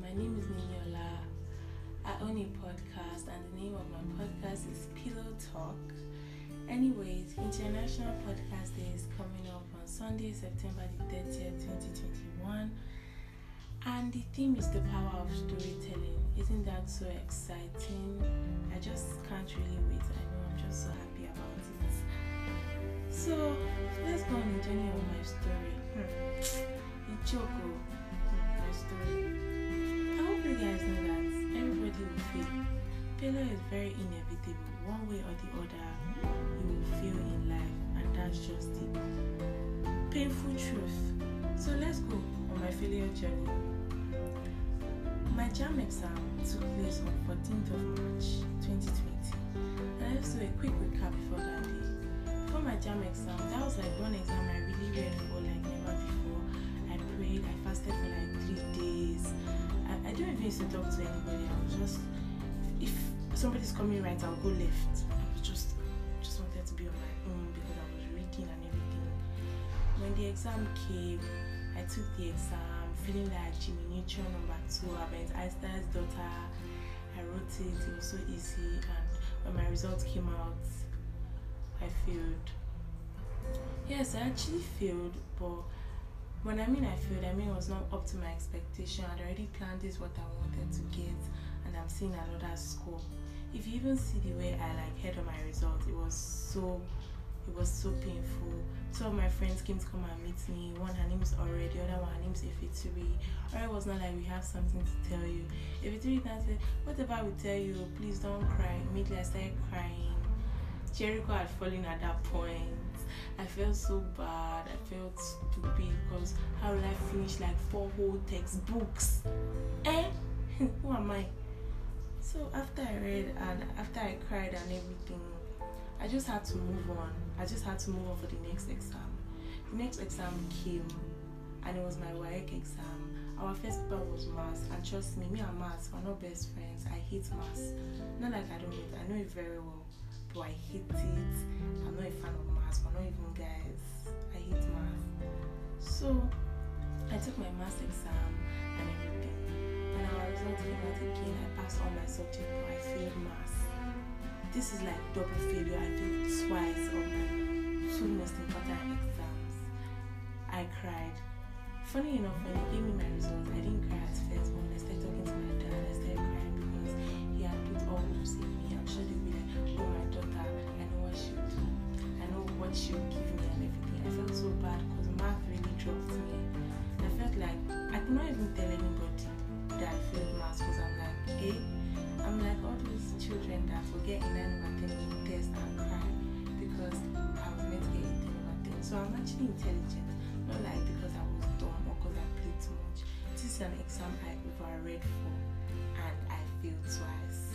My name is Niniola. I own a podcast, and the name of my podcast is Pillow Talk. Anyways, International Podcast Day is coming up on Sunday, September the 30th, 2021. And the theme is the power of storytelling. Isn't that so exciting? I just can't really wait. I know I'm just so happy about it. So let's go on the journey of my story. Hmm. Hmm, my story. You guys know that everybody will fail. Failure is very inevitable. One way or the other, you will fail in life, and that's just it. Painful truth. So let's go on my failure journey. My JAMB exam took place on 14th of March 2020. And do a quick recap before that day. Before my JAMB exam, that was like one exam I really read for like never before. I I fasted for like three days. I, I don't even used to talk to anybody. I was just, if somebody's coming right, I'll go left. I was just, just wanted to be on my own because I was reading and everything. When the exam came, I took the exam feeling like Jimmy Neutron number two, Albert Einstein's daughter. I wrote it, it was so easy, and when my results came out, I failed. Yes, I actually failed, but when I mean I failed, I mean it was not up to my expectation. I'd already planned this what I wanted to get, and I'm seeing another score. If you even see the way I like heard of my results, it was so it was so painful. Two of my friends came to come and meet me. One, her name is Ore, the other one, her name's Ifituri. Ore was not like, we have something to tell you. Ifituri then said, whatever we tell you, please don't cry. Immediately I started crying. Jericho had fallen at that point. I felt so bad. I felt stupid because how will I finish like four whole textbooks? Eh? Who am I? So after I read and after I cried and everything, I just had to move on. I just had to move on for the next exam. The next exam came, and it was my WAEC exam. Our first paper was maths, and trust me, me and maths are not best friends. I hate maths. Not like I don't know it, I know it very well, but I hate it. I'm not a fan of maths. We're not even guys. I hate maths. So I took my maths exam and everything. And our results came out again. I passed all my subjects, but I failed maths this is like double failure. I failed twice on my two most important exams. I cried. Funny enough, when they gave me my results, I didn't cry at first, She'll give me and everything. I felt so bad because math really dropped me. I felt like I could not even tell anybody that I failed math because I'm like, hey, I'm like all these children that will get a 9 over 10 in test and cry because I was meant to get a 10 over 10. So I'm actually intelligent, not like because I was dumb or because I played too much. This is an exam I overread for and I failed twice.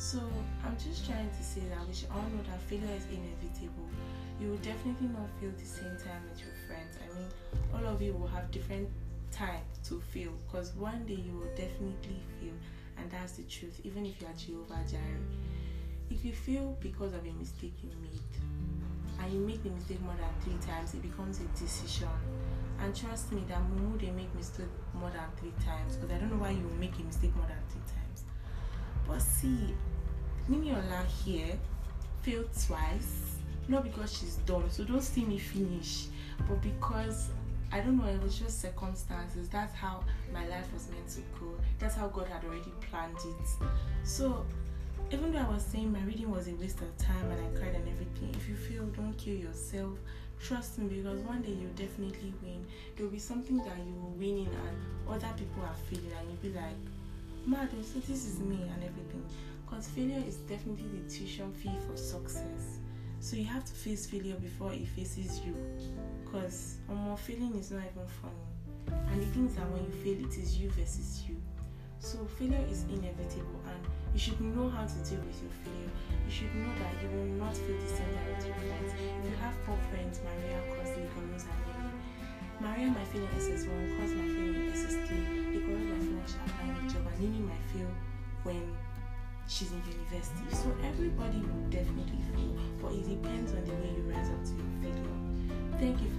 So I'm just trying to say that we should all know that failure is inevitable. You will definitely not feel the same time with your friends. I mean, all of you will have different time to fail because one day you will definitely fail and that's the truth, even if you are Jehovah Jireh. If you fail because of a mistake you made, and you make the mistake more than three times, it becomes a decision. And trust me, that Mumu they make mistake more than three times, because I don't know why you make a mistake more than three times. But see, Niniola here failed twice, not because she's dumb, so don't see me finish, but because I don't know, it was just circumstances. That's how my life was meant to go. That's how God had already planned it. So, even though I was saying my reading was a waste of time and I cried and everything, if you feel don't kill yourself, trust me because one day you'll definitely win. There'll be something that you will win in and other people are failing and you'll be like, Mad, so this is me and everything. Because failure is definitely the tuition fee for success. So you have to face failure before it faces you because um, failing is not even funny. And the things that when you fail, it is you versus you. So failure is inevitable, and you should know how to deal with your failure. You should know that you will not feel the same way with your friends. If you have four friends, Maria, Cosley, Corus, and Lily. Maria might fail in SS1, Cos might fail Lily might fail when she's in university. So everybody will definitely fail, but it depends on the way you rise up to your failure. Thank you